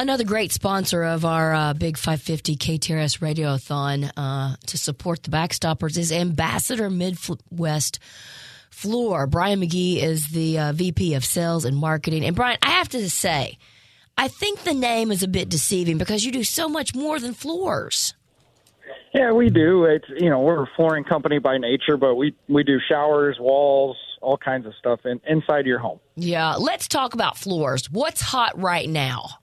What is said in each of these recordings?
Another great sponsor of our uh, Big 550 KTRS Radiothon uh, to support the Backstoppers is Ambassador Midwest Floor. Brian McGee is the uh, VP of Sales and Marketing. And Brian, I have to say, I think the name is a bit deceiving because you do so much more than floors. Yeah, we do. It's you know we're a flooring company by nature, but we we do showers, walls, all kinds of stuff in, inside your home. Yeah, let's talk about floors. What's hot right now?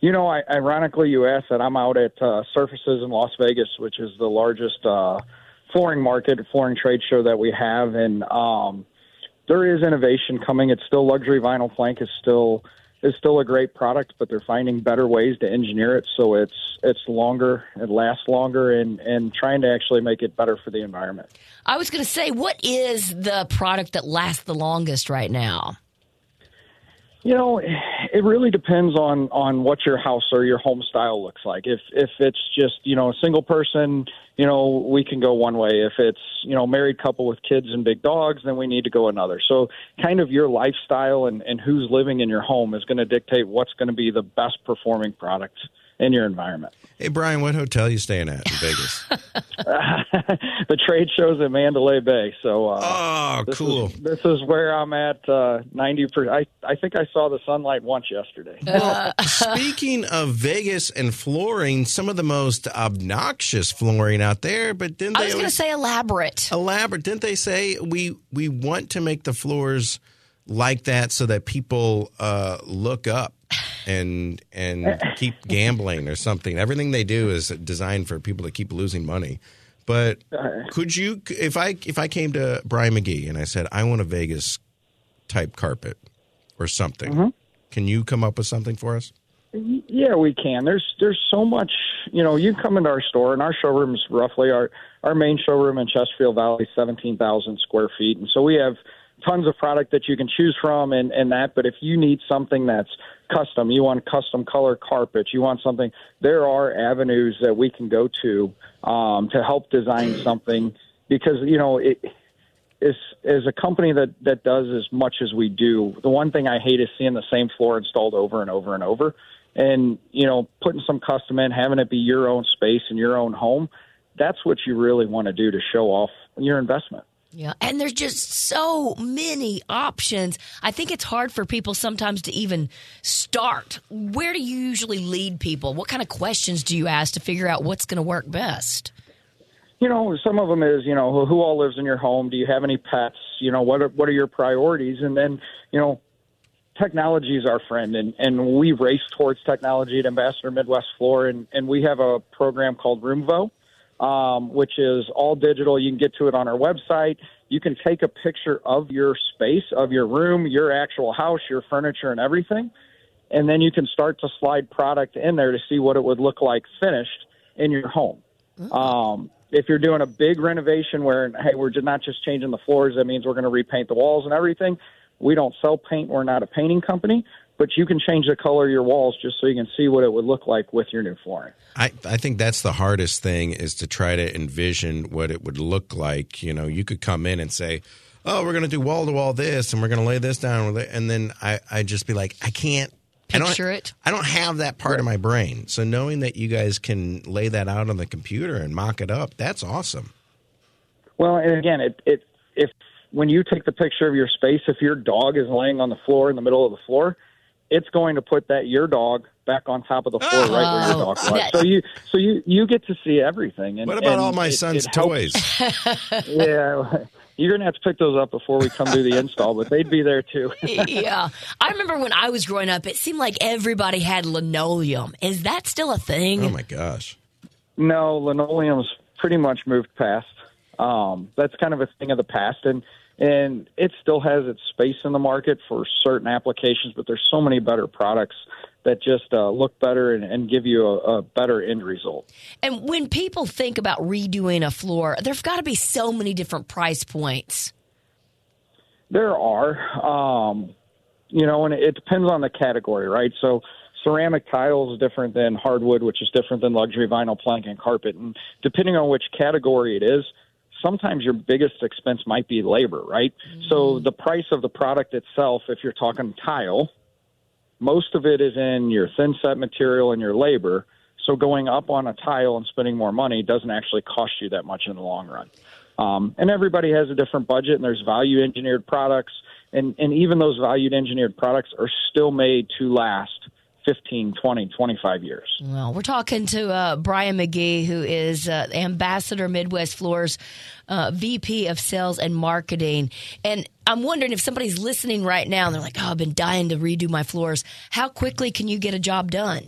You know, I, ironically, you asked that. I'm out at uh, Surfaces in Las Vegas, which is the largest uh, flooring market, flooring trade show that we have, and um, there is innovation coming. It's still luxury vinyl plank is still is still a great product, but they're finding better ways to engineer it so it's it's longer, it lasts longer, and and trying to actually make it better for the environment. I was going to say, what is the product that lasts the longest right now? You know, it really depends on on what your house or your home style looks like. If if it's just you know a single person, you know we can go one way. If it's you know married couple with kids and big dogs, then we need to go another. So kind of your lifestyle and and who's living in your home is going to dictate what's going to be the best performing product in your environment. Hey, Brian, what hotel you staying at in Vegas? the trade shows at Mandalay Bay. So, uh, oh, this cool. Is, this is where I'm at. Uh, Ninety percent. I I think I saw the sunlight once yesterday. Well, speaking of Vegas and flooring, some of the most obnoxious flooring out there. But then I was going to say elaborate. Elaborate. Didn't they say we we want to make the floors like that so that people uh, look up and and keep gambling or something. Everything they do is designed for people to keep losing money. But could you, if I if I came to Brian McGee and I said I want a Vegas type carpet or something, mm-hmm. can you come up with something for us? Yeah, we can. There's there's so much. You know, you come into our store, and our showroom is roughly our our main showroom in Chesterfield Valley, seventeen thousand square feet, and so we have tons of product that you can choose from and, and that. But if you need something that's custom, you want custom color carpets, you want something, there are avenues that we can go to um, to help design something because, you know, it, is as a company that that does as much as we do, the one thing I hate is seeing the same floor installed over and over and over. And you know, putting some custom in, having it be your own space and your own home, that's what you really want to do to show off your investment. Yeah, and there's just so many options. I think it's hard for people sometimes to even start. Where do you usually lead people? What kind of questions do you ask to figure out what's going to work best? You know, some of them is, you know, who all lives in your home? Do you have any pets? You know, what are, what are your priorities? And then, you know, technology is our friend, and, and we race towards technology at Ambassador Midwest Floor, and, and we have a program called Roomvo um, which is all digital. You can get to it on our website. You can take a picture of your space, of your room, your actual house, your furniture, and everything. And then you can start to slide product in there to see what it would look like finished in your home. Mm-hmm. Um, if you're doing a big renovation where, hey, we're not just changing the floors, that means we're going to repaint the walls and everything. We don't sell paint. We're not a painting company but you can change the color of your walls just so you can see what it would look like with your new flooring. I, I think that's the hardest thing is to try to envision what it would look like. You know, you could come in and say, oh, we're going to do wall to wall this and we're going to lay this down. And then I, I just be like, I can't picture I it. I don't have that part right. of my brain. So knowing that you guys can lay that out on the computer and mock it up, that's awesome. Well, and again, it, it if when you take the picture of your space, if your dog is laying on the floor in the middle of the floor, it's going to put that your dog back on top of the floor oh, right where your dog was. So you so you you get to see everything. And, what about and all my it, son's it toys? yeah. You're gonna have to pick those up before we come do the install, but they'd be there too. yeah, I remember when I was growing up, it seemed like everybody had linoleum. Is that still a thing? Oh my gosh! No, linoleum's pretty much moved past. Um, that's kind of a thing of the past, and and it still has its space in the market for certain applications, but there's so many better products that just uh, look better and, and give you a, a, better end result. And when people think about redoing a floor, there's got to be so many different price points. There are, um, you know, and it depends on the category, right? So ceramic tile is different than hardwood, which is different than luxury vinyl plank and carpet, and depending on which category it is sometimes your biggest expense might be labor, right? Mm-hmm. So the price of the product itself, if you're talking tile, most of it is in your thin set material and your labor. So going up on a tile and spending more money doesn't actually cost you that much in the long run. Um, and everybody has a different budget, and there's value engineered products, and, and even those valued engineered products are still made to last 15, 20, 25 years. Well, we're talking to uh, Brian McGee, who is uh, Ambassador Midwest Floors uh, VP of Sales and Marketing. And I'm wondering if somebody's listening right now and they're like, oh, I've been dying to redo my floors. How quickly can you get a job done?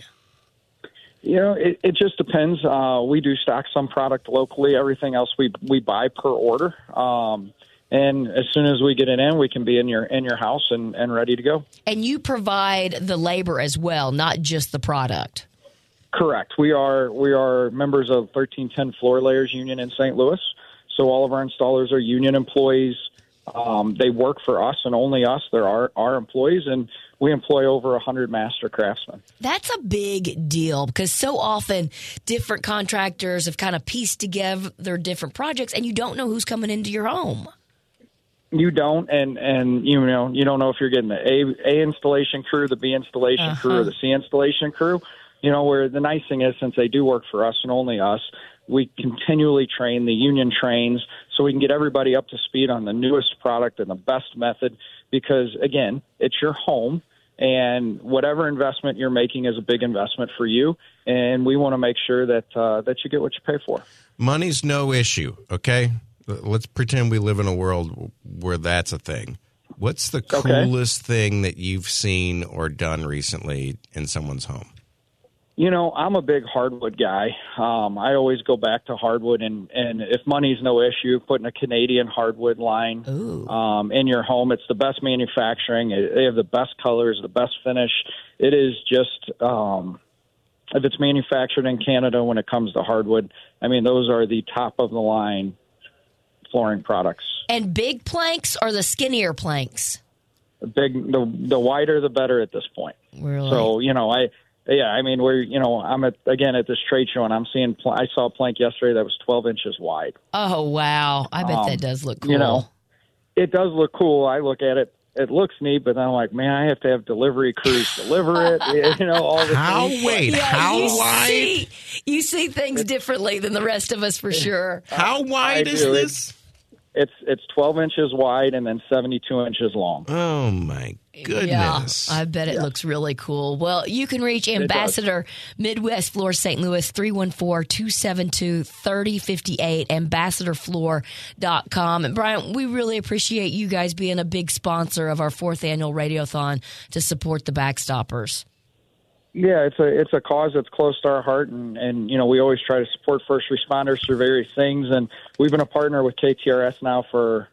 You know, it, it just depends. Uh, we do stock some product locally. Everything else we we buy per order. Um, and as soon as we get it in, we can be in your in your house and, and ready to go. And you provide the labor as well, not just the product. Correct. We are we are members of 1310 Floor Layers Union in St. Louis. So all of our installers are union employees. Um, they work for us and only us. They're our, our employees, and we employ over 100 master craftsmen. That's a big deal because so often different contractors have kind of pieced together their different projects, and you don't know who's coming into your home. You don't, and and you know you don't know if you're getting the A A installation crew, the B installation uh-huh. crew, or the C installation crew. You know where the nice thing is, since they do work for us and only us, we continually train the union trains so we can get everybody up to speed on the newest product and the best method because again it's your home and whatever investment you're making is a big investment for you and we want to make sure that uh, that you get what you pay for money's no issue okay let's pretend we live in a world where that's a thing what's the coolest okay. thing that you've seen or done recently in someone's home you know, I'm a big hardwood guy. Um, I always go back to hardwood, and and if money's no issue, putting a Canadian hardwood line um, in your home, it's the best manufacturing. They have the best colors, the best finish. It is just um, if it's manufactured in Canada when it comes to hardwood. I mean, those are the top of the line flooring products. And big planks or the skinnier planks? The big, the the wider the better at this point. Really? So you know, I yeah, I mean, we're you know, I'm at again at this trade show, and I'm seeing. Pl- I saw a plank yesterday that was 12 inches wide. Oh wow! I bet um, that does look cool. You know, it does look cool. I look at it. It looks neat, but then I'm like, man, I have to have delivery crews deliver it. you know, all the how wait, yeah, how you wide? See, you see things differently than the rest of us for sure. How wide is this? It's it's 12 inches wide and then 72 inches long. Oh my goodness! Yeah, I bet it yeah. looks really cool. Well, you can reach Ambassador Midwest Floor St. Louis 314-272-3058 ambassadorfloor.com. And Brian, we really appreciate you guys being a big sponsor of our fourth annual radiothon to support the backstoppers. Yeah, it's a it's a cause that's close to our heart, and and you know we always try to support first responders through various things, and we've been a partner with KTRS now for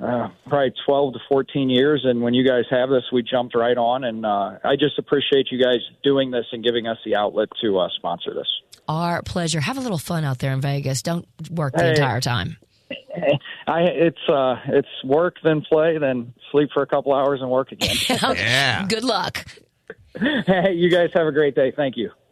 uh, probably 12 to 14 years. And when you guys have this, we jumped right on. And uh, I just appreciate you guys doing this and giving us the outlet to uh, sponsor this. Our pleasure. Have a little fun out there in Vegas. Don't work the hey, entire time. I it's uh it's work then play then sleep for a couple hours and work again. yeah. Good luck. Hey, you guys have a great day. Thank you.